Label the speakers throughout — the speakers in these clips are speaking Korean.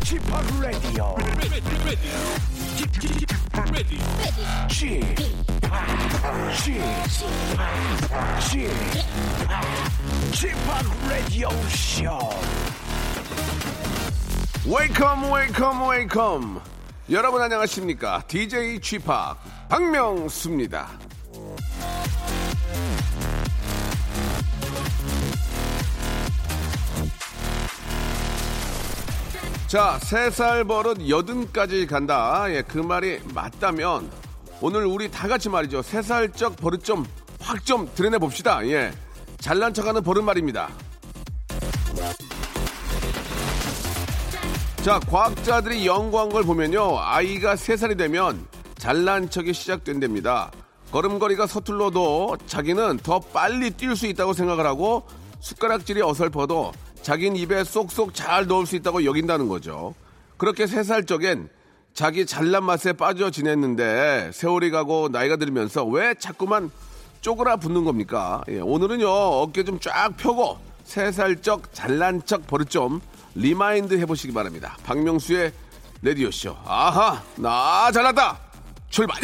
Speaker 1: O p Radio Show.
Speaker 2: 웨이컴 웨이컴 웨이컴 여러분 안녕하십니까 DJ p 박명수입니다 자, 세 살 버릇 여든까지 간다. 예, 그 말이 맞다면 오늘 우리 다 같이 말이죠. 세 살적 버릇 좀 확 좀 드러내 봅시다. 예. 잘난 척하는 버릇 말입니다. 자, 과학자들이 연구한 걸 보면요. 아이가 세살이 되면 잘난 척이 시작된답니다. 걸음걸이가 서툴러도 자기는 더 빨리 뛸 수 있다고 생각을 하고 숟가락질이 어설퍼도 자기는 입에 쏙쏙 잘 넣을 수 있다고 여긴다는 거죠. 그렇게 세 살 적엔 자기 잘난 맛에 빠져 지냈는데 세월이 가고 나이가 들면서 왜 자꾸만 쪼그라 붙는 겁니까? 예, 오늘은요 어깨 좀 쫙 펴고 세 살 적 잘난 척 버릇 좀 remind 해보시기 바랍니다. 박명수의 레디오 쇼. 아하, 나 잘났다. 출발.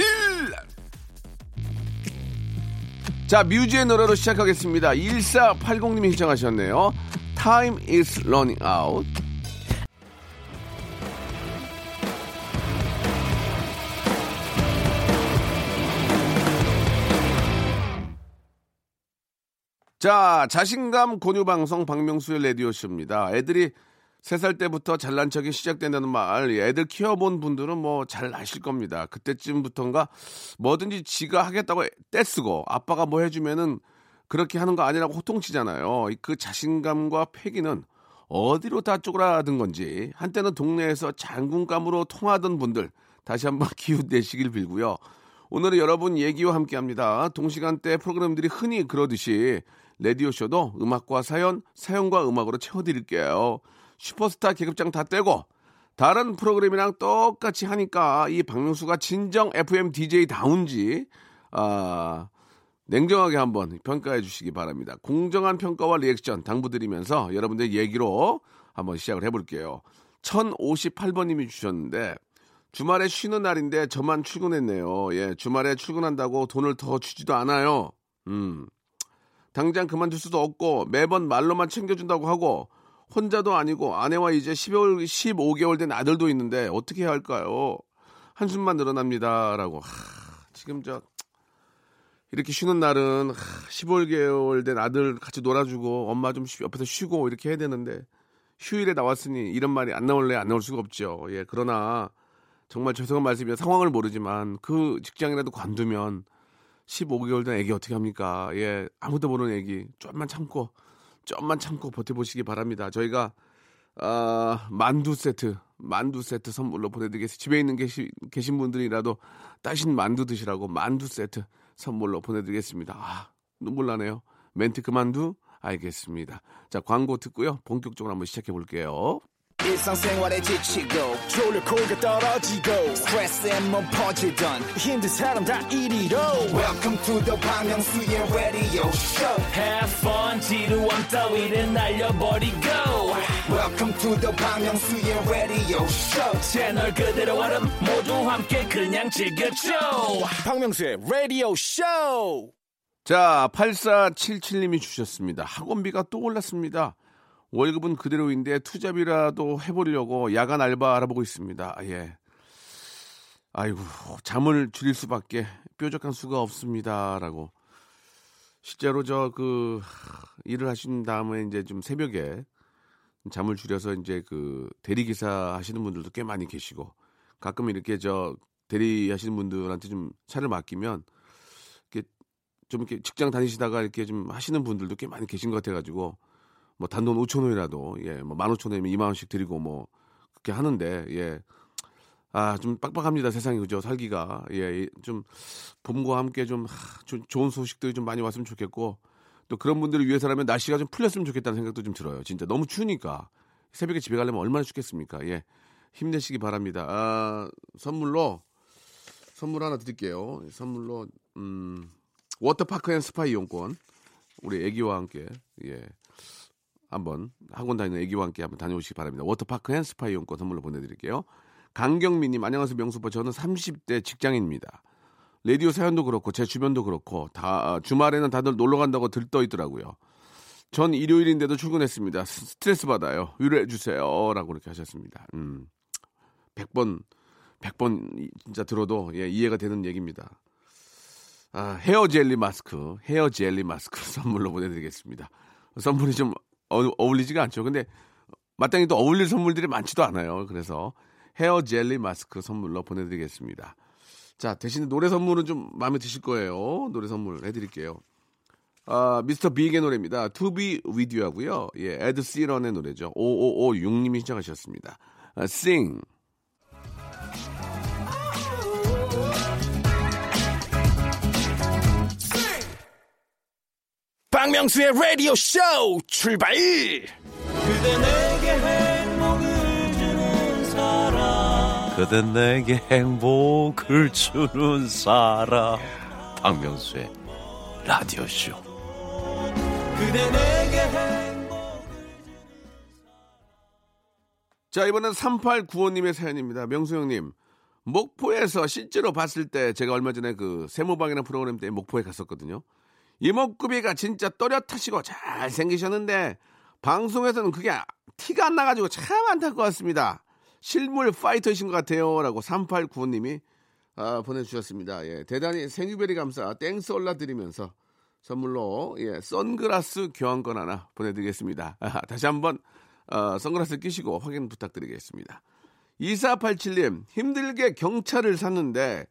Speaker 2: 자, 뮤지의 노래로 시작하겠습니다. 1480님이 신청하셨네요. Time is running out. 자, 자신감 공유 방송 박명수의 라디오 쇼입니다. 애들이 세 살 때부터 잘난 척이 시작된다는 말, 예, 애들 키워본 분들은 뭐 잘 아실 겁니다. 그때쯤부터인가 뭐든지 지가 하겠다고 떼쓰고 아빠가 뭐 해주면은 그렇게 하는 거 아니라고 호통치잖아요. 그 자신감과 패기는 어디로 다 쪼그라든 건지 한때는 동네에서 장군감으로 통하던 분들 다시 한번 기웃내시길 빌고요. 오늘은 여러분 얘기와 함께합니다. 동시간대 프로그램들이 흔히 그러듯이 라디오 쇼도 음악과 사연, 사연과 음악으로 채워드릴게요. 슈퍼스타 계급장 다 떼고 다른 프로그램이랑 똑같이 하니까 이 박명수가 진정 FM DJ다운지 아, 냉정하게 한번 평가해 주시기 바랍니다. 공정한 평가와 리액션 당부드리면서 여러분들 얘기로 한번 시작을 해볼게요. 1058번님이 주셨는데 주말에 쉬는 날인데 저만 출근했네요. 예, 주말에 출근한다고 돈을 더 주지도 않아요. 음. 당장 그만둘 수도 없고 매번 말로만 챙겨준다고 하고 혼자도 아니고 아내와 이제 15, 15개월 된 아들도 있는데 어떻게 해야 할까요? 한숨만 늘어납니다라고. 하, 지금 저 이렇게 쉬는 날은 하, 15개월 된 아들 같이 놀아주고 엄마 좀 쉬- 옆에서 쉬고 이렇게 해야 되는데 휴일에 나왔으니 이런 말이 안 나올래 안 나올 수가 없죠. 예, 그러나 정말 죄송한 말씀이면 상황을 모르지만 그 직장이라도 관두면 15개월 된 애기 어떻게 합니까? 예, 아무도 모르는 애기 좀만 참고 좀만 참고 버텨보시기 바랍니다. 저희가 아, 만두 세트, 만두 세트 선물로 보내드리겠습니다. 집에 있는 계시, 계신 분들이라도 따신 만두 드시라고 만두 세트 선물로 보내드리겠습니다. 아, 눈물 나네요. 멘트 그만두? 알겠습니다. 자, 광고 듣고요. 본격적으로 한번 시작해 볼게요.
Speaker 1: 일상생활에 지치고, 졸려 코가 떨어지고, 스트레스에 몸 퍼지던, 힘든 사람 다 이리로. welcome to the Bang Myung-soo's radio show
Speaker 3: Have fun 지루함 따위를 날려버리고
Speaker 1: welcome to the Bang Myung-soo's radio show
Speaker 3: 채널 그대로 얼음 모두 함께 그냥 즐겨줘
Speaker 1: 박명수의 radio show
Speaker 2: 자, 8477님이 주셨습니다. 학원비가 또 올랐습니다. 월급은 그대로인데 투잡이라도 해보려고 야간 알바 알아보고 있습니다. 예. 아이고, 잠을 줄일 수밖에 뾰족한 수가 없습니다. 라고. 실제로 저 그 일을 하신 다음에 이제 좀 새벽에 잠을 줄여서 이제 그 대리기사 하시는 분들도 꽤 많이 계시고 가끔 이렇게 저 대리 하시는 분들한테 좀 차를 맡기면 이렇게 좀 이렇게 직장 다니시다가 이렇게 좀 하시는 분들도 꽤 많이 계신 것 같아가지고 뭐 단돈 5천 원이라도 예 뭐 15,000원이면 2만 원씩 드리고 뭐 그렇게 하는데 예. 아, 좀 빡빡합니다. 세상이 그죠? 살기가. 예. 좀 봄과 함께 좀 하, 좀 좋은 소식들이 좀 많이 왔으면 좋겠고 또 그런 분들을 위해서라면 날씨가 좀 풀렸으면 좋겠다는 생각도 좀 들어요. 진짜 너무 추우니까 새벽에 집에 가려면 얼마나 춥겠습니까? 예. 힘내시기 바랍니다. 아, 선물로 선물 하나 드릴게요. 선물로 음 워터파크 and 스파 이용권 우리 애기와 함께 예 한번 학원 다니는 애기와 함께 한번 다녀오시기 바랍니다. 워터파크 and 스파 이용권 선물로 보내드릴게요. 강경민님 안녕하세요 명수빠 저는 30대 직장인입니다. 라디오 사연도 그렇고 제 주변도 그렇고 다 주말에는 다들 놀러 간다고 들떠 있더라고요. 전 일요일인데도 출근했습니다. 스트레스 받아요. 위로해 주세요라고 이렇게 하셨습니다. 음. 100번 100번 진짜 들어도 예, 이해가 되는 얘기입니다. 아, 헤어 젤리 마스크, 헤어 젤리 마스크 선물로 보내드리겠습니다. 선물이 좀 어, 울리지가 않죠. 근데 마땅히 또 어울릴 선물들이 많지도 않아요. 그래서 헤어 젤리 마스크 선물로 보내드리겠습니다. 자, 대신에 노래 선물은 좀 마음에 드실 거예요. 노래 선물 해드릴게요. 아, 미스터 비의 노래입니다. To be with you 하고요. 예, 에드 시런의 노래죠. 5556님이 신청하셨습니다. 아, sing.
Speaker 3: 박명수의 라디오 쇼 출발!
Speaker 4: 그대 내게 행복을 주는 사람
Speaker 5: 그대 내게 행복을 주는 사람 박명수의 라디오 쇼
Speaker 4: 그대 내게
Speaker 2: 자, 이번엔 3895님의 사연입니다. 명수 형님. 목포에서 실제로 봤을 때 제가 얼마 전에 그 세모방이라는 프로그램 때 목포에 갔었거든요. 이목구비가 진짜 또렷하시고 잘 생기셨는데 방송에서는 그게 티가 안 나가지고 참 안타까웠습니다. 실물 파이터이신 것 같아요 라고 3895님이 아, 보내주셨습니다. 예, 대단히 생유베리 감사 땡스 올라드리면서 선물로 예, 선글라스 교환권 하나 보내드리겠습니다. 아, 다시 한번 어, 선글라스 끼시고 확인 부탁드리겠습니다. 2487님 힘들게 경차를 샀는데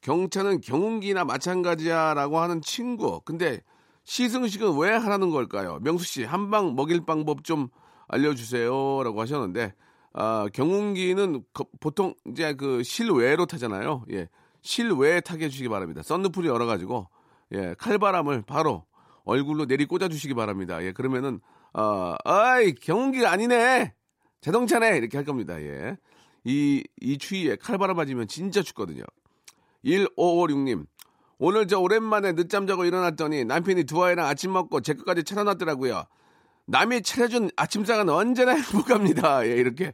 Speaker 2: 경차는 경운기나 마찬가지야라고 하는 친구. 근데 시승식은 왜 하라는 걸까요? 명수 씨, 한 방 먹일 방법 좀 알려주세요라고 하셨는데, 아, 경운기는 거- 보통 이제 그 실외로 타잖아요. 예, 실외에 타게 해주시기 바랍니다. 썬루프를 열어가지고 예, 칼바람을 바로 얼굴로 내리 꽂아주시기 바랍니다. 예, 그러면은 아, 아이 경운기가 아니네, 자동차네 이렇게 할 겁니다. 예, 이 이 추위에 칼바람 맞으면 진짜 춥거든요. 1556님. 오늘 저 오랜만에 늦잠 자고 일어났더니 남편이 두 아이랑 아침 먹고 제 것까지 차려놨더라고요. 남이 차려준 아침상은 언제나 행복합니다. 예, 이렇게.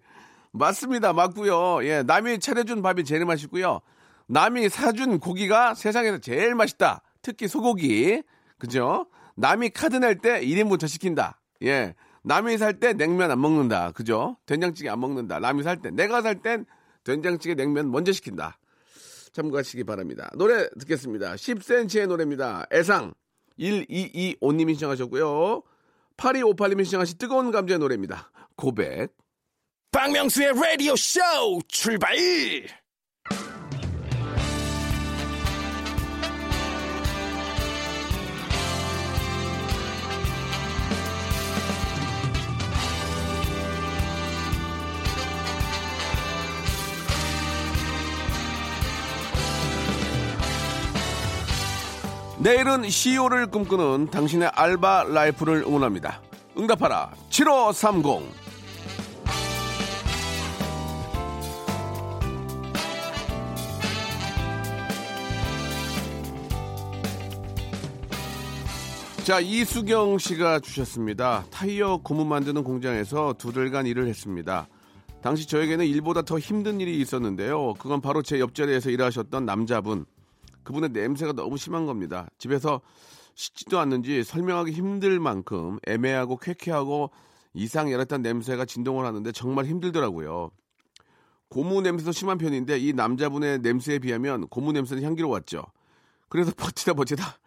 Speaker 2: 맞습니다. 맞고요. 예, 남이 차려준 밥이 제일 맛있고요. 남이 사준 고기가 세상에서 제일 맛있다. 특히 소고기. 그죠? 남이 카드 낼 때 1인분더 시킨다. 예. 남이 살 때 냉면 안 먹는다. 그죠? 된장찌개 안 먹는다. 남이 살 때. 내가 살 땐 된장찌개 냉면 먼저 시킨다. 참고하시기 바랍니다. 노래 듣겠습니다. 10cm의 노래입니다. 애상 1225님이 신청하셨고요. 8258님이 신청하신 뜨거운 감자의 노래입니다. 고백.
Speaker 3: 박명수의 라디오 쇼 출발!
Speaker 2: 내일은 CEO를 꿈꾸는 당신의 알바 라이프를 응원합니다. 응답하라 7530 자, 이수경 씨가 주셨습니다. 타이어 고무 만드는 공장에서 두 달간 일을 했습니다. 당시 저에게는 일보다 더 힘든 일이 있었는데요. 그건 바로 제 옆자리에서 일하셨던 남자분. 그분의 냄새가 너무 심한 겁니다. 집에서 씻지도 않는지 설명하기 힘들 만큼 애매하고 쾌쾌하고 이상 열었던 냄새가 진동을 하는데 정말 힘들더라고요. 고무 냄새도 심한 편인데 이 남자분의 냄새에 비하면 고무 냄새는 향기로웠죠. 그래서 버티다 버티다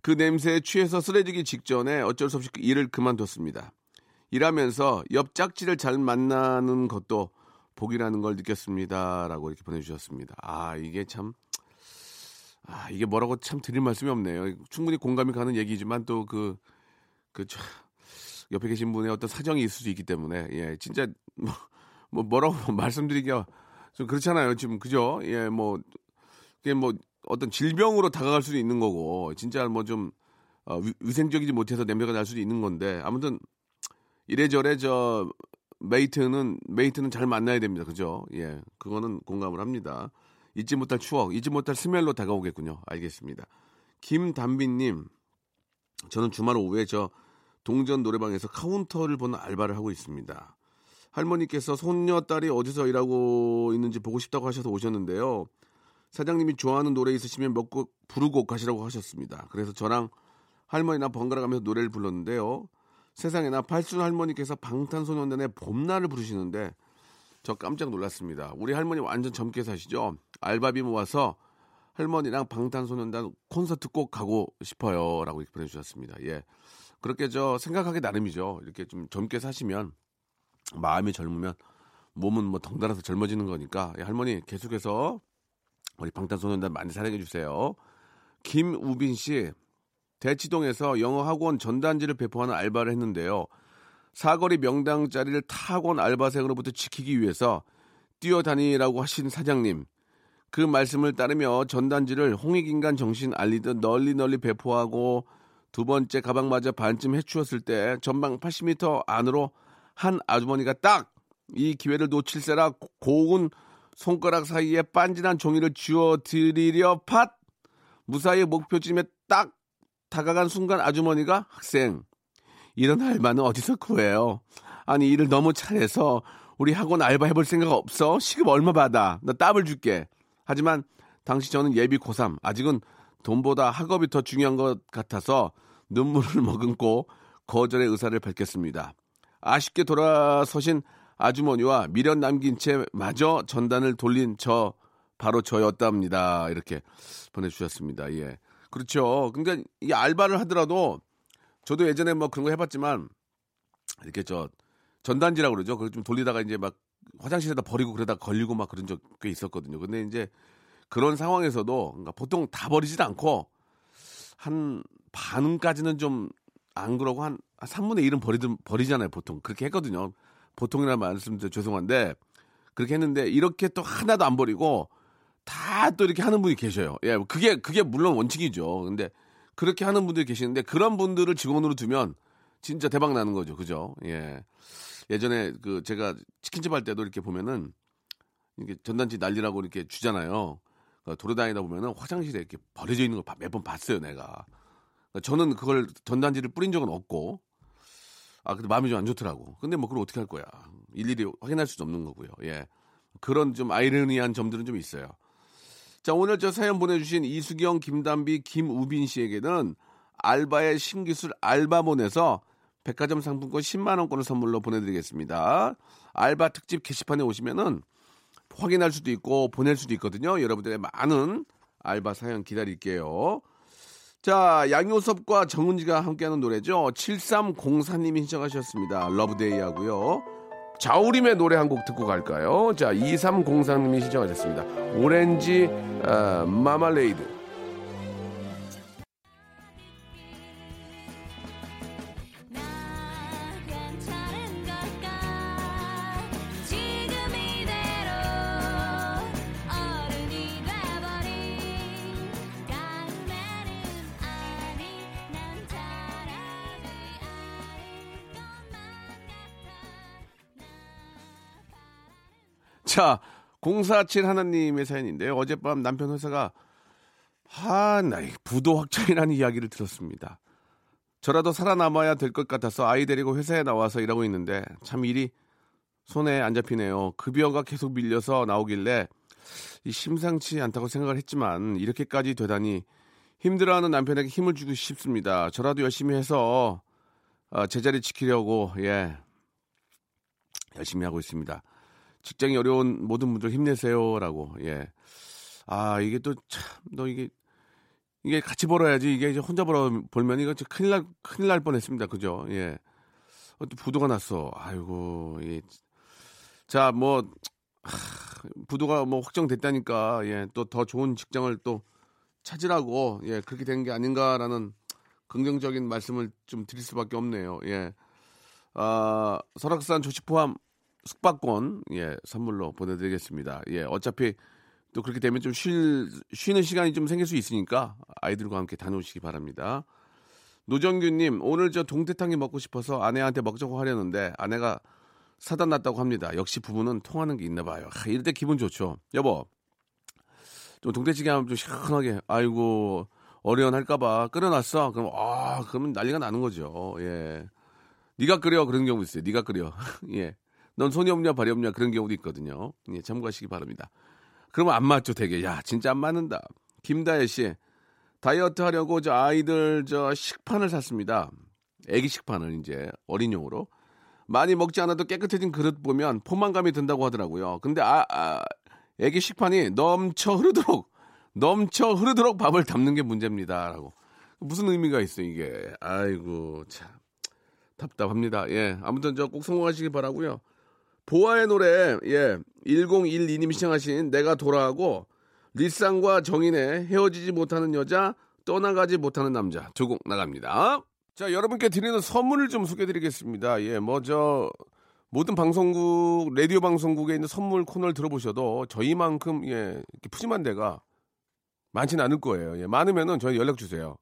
Speaker 2: 그 냄새에 취해서 쓰러지기 직전에 어쩔 수 없이 그 일을 그만뒀습니다. 일하면서 옆 짝지를 잘 만나는 것도 복이라는 걸 느꼈습니다 라고 이렇게 보내주셨습니다. 아 이게 참 아, 이게 뭐라고 참 드릴 말씀이 없네요. 충분히 공감이 가는 얘기지만 또 그, 그, 저, 옆에 계신 분의 어떤 사정이 있을 수 있기 때문에, 예, 진짜, 뭐, 뭐 뭐라고 말씀드리기가 좀 그렇잖아요. 지금, 그죠? 예, 뭐, 그게 뭐, 어떤 질병으로 다가갈 수도 있는 거고, 진짜 뭐 좀, 어, 위, 위생적이지 못해서 냄새가 날 수도 있는 건데, 아무튼, 이래저래 저, mate는, mate는 잘 만나야 됩니다. 그죠? 예, 그거는 공감을 합니다. 잊지 못할 추억, 잊지 못할 smell로 다가오겠군요. 알겠습니다. 김담비님, 저는 주말 오후에 저 동전 노래방에서 카운터를 보는 알바를 하고 있습니다. 할머니께서 손녀 딸이 어디서 일하고 있는지 보고 싶다고 하셔서 오셨는데요. 사장님이 좋아하는 노래 있으시면 먹고 부르고 가시라고 하셨습니다. 그래서 저랑 할머니나 번갈아 가면서 노래를 불렀는데요. 세상에나 팔순 할머니께서 방탄소년단의 봄날을 부르시는데 저 깜짝 놀랐습니다. 우리 할머니 완전 젊게 사시죠? 알바비 모아서 할머니랑 방탄소년단 콘서트 꼭 가고 싶어요. 라고 이렇게 보내주셨습니다. 예. 그렇게 저 생각하기 나름이죠. 이렇게 좀 젊게 사시면 마음이 젊으면 몸은 뭐 덩달아서 젊어지는 거니까 예, 할머니 계속해서 우리 방탄소년단 많이 사랑해 주세요. 김우빈 씨 대치동에서 영어 학원 전단지를 배포하는 알바를 했는데요. 사거리 명당 자리를 타학원 알바생으로부터 지키기 위해서 뛰어다니라고 하신 사장님. 그 말씀을 따르며 전단지를 홍익인간 정신 알리듯 널리 널리 배포하고 두 번째 가방마저 반쯤 해치웠을 때 전방 80m 안으로 한 아주머니가 딱 이 기회를 놓칠세라 고운 손가락 사이에 빤진한 종이를 쥐어 드리려 팟 무사히 목표쯤에 딱 다가간 순간 아주머니가 학생 이런 알바는 어디서 구해요? 아니 일을 너무 잘해서 우리 학원 알바 해볼 생각 없어? 시급 얼마 받아? 나 따블 줄게. 하지만 당시 저는 예비 고3 아직은 돈보다 학업이 더 중요한 것 같아서 눈물을 머금고 거절의 의사를 밝혔습니다. 아쉽게 돌아서신 아주머니와 미련 남긴 채 마저 전단을 돌린 저 바로 저였답니다. 이렇게 보내주셨습니다. 예. 그렇죠. 그러니까 이 알바를 하더라도 저도 예전에 뭐 그런 거 해봤지만 이렇게 저 전단지라고 그러죠. 그걸 좀 돌리다가 이제 막 화장실에다 버리고 그러다 걸리고 막 그런 적 꽤 있었거든요. 근데 이제 그런 상황에서도 그러니까 보통 다 버리지도 않고 한 반은까지는 좀 안 그러고 한 3분의 1은 버리든 버리잖아요, 보통. 그렇게 했거든요. 보통이라 말씀드려 죄송한데 그렇게 했는데 이렇게 또 하나도 안 버리고 다 또 이렇게 하는 분이 계셔요. 예, 그게 그게 물론 원칙이죠. 근데 그렇게 하는 분들이 계시는데 그런 분들을 직원으로 두면 진짜 대박 나는 거죠. 그죠? 예. 예전에 그 제가 치킨집 할 때도 이렇게 보면은 이게 전단지 난리라고 이렇게 주잖아요. 그러니까 돌아다니다 보면은 화장실에 이렇게 버려져 있는 걸 몇 번 봤어요, 내가. 그러니까 저는 그걸 전단지를 뿌린 적은 없고, 아, 근데 마음이 좀 안 좋더라고. 근데 뭐 그걸 어떻게 할 거야. 일일이 확인할 수도 없는 거고요. 예. 그런 좀 아이러니한 점들은 좀 있어요. 자, 오늘 저 사연 보내주신 이수경, 김담비, 김우빈 씨에게는 알바의 신기술 알바몬에서 백화점 상품권 10만 원권을 선물로 보내드리겠습니다. 알바 특집 게시판에 오시면은 확인할 수도 있고 보낼 수도 있거든요. 여러분들의 많은 알바 사연 기다릴게요. 자, 양요섭과 정은지가 함께하는 노래죠. 7304님이 신청하셨습니다. Love Day 하고요. 자우림의 노래 한 곡 듣고 갈까요? 자, 2304님이 신청하셨습니다. 오렌지 어, 마말레이드. 자, 047 하나님의 사연인데요. 어젯밤 남편 회사가 하, 나 부도 확정이라는 이야기를 들었습니다. 저라도 살아남아야 될 것 같아서 아이 데리고 회사에 나와서 일하고 있는데 참 일이 손에 안 잡히네요. 급여가 계속 밀려서 나오길래 이 심상치 않다고 생각을 했지만 이렇게까지 되다니 힘들어하는 남편에게 힘을 주고 싶습니다. 저라도 열심히 해서 어, 제자리 지키려고 예 열심히 하고 있습니다. 직장이 어려운 모든 분들 힘내세요라고 예. 아 이게 또 참 너 이게 이게 같이 벌어야지 이게 이제 혼자 벌어 벌면 이거 큰일 날 큰일 날 뻔했습니다. 그죠? 예. 어, 또 부도가 났어. 아이고 예. 자뭐 부도가 뭐 확정됐다니까 예. 또 더 좋은 직장을 또 찾으라고 예 그렇게 된 게 아닌가라는 긍정적인 말씀을 좀 드릴 수밖에 없네요. 예. 아, 설악산 조식 포함 숙박권 예 선물로 보내드리겠습니다. 예 어차피 또 그렇게 되면 좀 쉴, 쉬는 시간이 좀 생길 수 있으니까 아이들과 함께 다녀오시기 바랍니다. 노정규님 오늘 저 동태탕이 먹고 싶어서 아내한테 먹자고 하려는데 아내가 사다 놨다고 합니다. 역시 부부는 통하는 게 있나 봐요. 하, 이럴 때 기분 좋죠. 여보 좀 동태찌개 하면 좀 시원하게 아이고 어려운 할까봐 끓여놨어. 그럼 아 그러면 난리가 나는 거죠. 예. 네가 끓여 그런 경우 있어요. 네가 끓여. 예. 넌 손이 없냐 발이 없냐 그런 경우도 있거든요. 예, 참고하시기 바랍니다. 그러면 안 맞죠, 되게. 야, 진짜 안 맞는다. 김다혜 씨. 다이어트 하려고 저 아이들 저 식판을 샀습니다. 애기 식판을 이제 어린용으로. 많이 먹지 않아도 깨끗해진 그릇 보면 포만감이 든다고 하더라고요. 근데 아, 아 애기 식판이 넘쳐 흐르도록 넘쳐 흐르도록 밥을 담는 게 문제입니다라고. 무슨 의미가 있어 이게. 아이고 참 답답합니다. 예. 아무튼 저 꼭 성공하시길 바라고요. 보아의 노래 예 1012님이 시청하신 내가 돌아하고 리쌍과 정인의 헤어지지 못하는 여자 떠나가지 못하는 남자 두 곡 나갑니다. 자 여러분께 드리는 선물을 좀 소개해드리겠습니다. 예뭐저 모든 방송국 라디오 방송국에 있는 선물 코너를 들어보셔도 저희만큼 예 푸짐한 데가 많지는 않을 거예요. 예, 많으면은 저희 연락 주세요.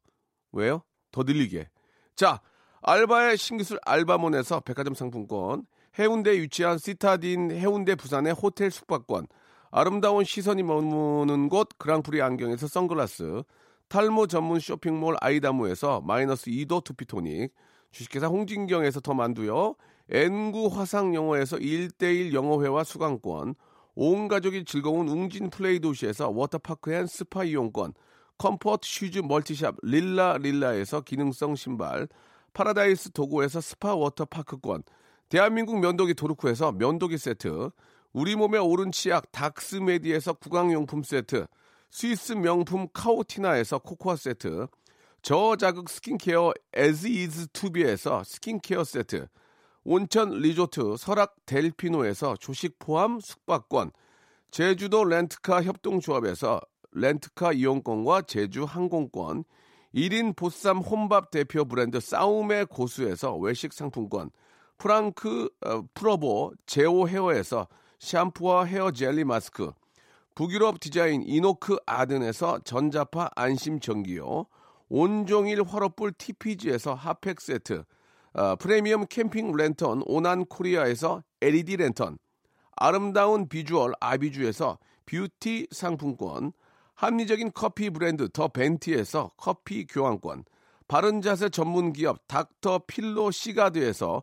Speaker 2: 왜요? 더 늘리게. 자, 알바의 신기술 알바몬에서 백화점 상품권, 해운대에 위치한 시타딘 해운대 부산의 호텔 숙박권, 아름다운 시선이 머무는 곳 그랑프리 안경에서 선글라스, 탈모 전문 쇼핑몰 아이다무에서 마이너스 2도 투피토닉, 주식회사 홍진경에서 더 만두요, N구 화상영어에서 1대1 영어회화 수강권, 온 가족이 즐거운 웅진 플레이 도시에서 워터파크 and 스파 이용권, comfort shoes multi shop 릴라 릴라에서 기능성 신발, 파라다이스 도고에서 스파 워터파크권, 대한민국 면도기 도루코에서 면도기 세트, 우리 몸의 오른 치약 닥스메디에서 구강용품 세트, 스위스 명품 카오티나에서 코코아 세트, 저자극 스킨케어 애즈이즈투비에서 스킨케어 세트, 온천 리조트 설악 델피노에서 조식 포함 숙박권, 제주도 렌트카 협동조합에서 렌트카 이용권과 제주 항공권, 1인 보쌈 혼밥 대표 브랜드 싸움의 고수에서 외식 상품권, 프랑크 어, 프로보 제오 헤어에서 샴푸와 헤어 젤리 마스크, 북유럽 디자인 이노크 아든에서 전자파 안심 전기요, 온종일 화로불 TPG에서 핫팩 세트, 어, 프리미엄 캠핑 랜턴 오난 코리아에서 LED 랜턴, 아름다운 비주얼 아비주에서 뷰티 상품권, 합리적인 커피 브랜드 더 벤티에서 커피 교환권, 바른 자세 전문 기업 닥터 필로 시가드에서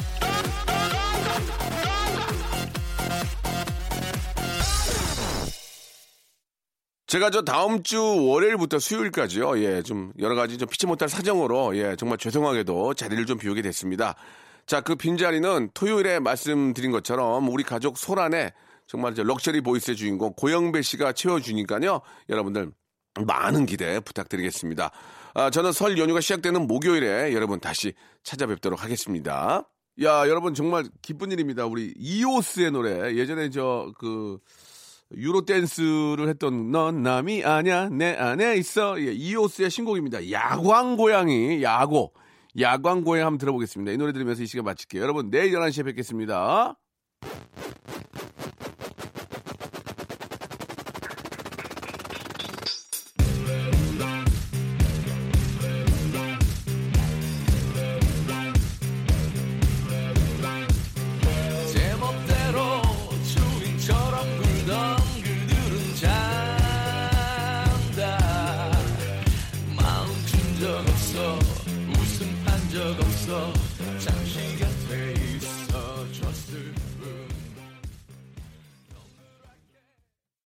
Speaker 2: 제가 저 다음 주 월요일부터 수요일까지요. 예, 좀 여러 가지 좀 피치 못할 사정으로 예, 정말 죄송하게도 자리를 좀 비우게 됐습니다. 자, 그 빈자리는 토요일에 말씀드린 것처럼 우리 가족 소란의 정말 저 luxury voice의 주인공 고영배 씨가 채워주니까요. 여러분들 많은 기대 부탁드리겠습니다. 아, 저는 설 연휴가 시작되는 목요일에 여러분 다시 찾아뵙도록 하겠습니다. 야, 여러분 정말 기쁜 일입니다. 우리 이오스의 노래 예전에 저그 유로 댄스를 했던 넌 남이 아냐 내 안에 있어 예, 이오스의 신곡입니다. 야광 고양이 야고 야광 고양이 한번 들어보겠습니다. 이 노래 들으면서 이 시간 마칠게요. 여러분 내일 11시에 뵙겠습니다.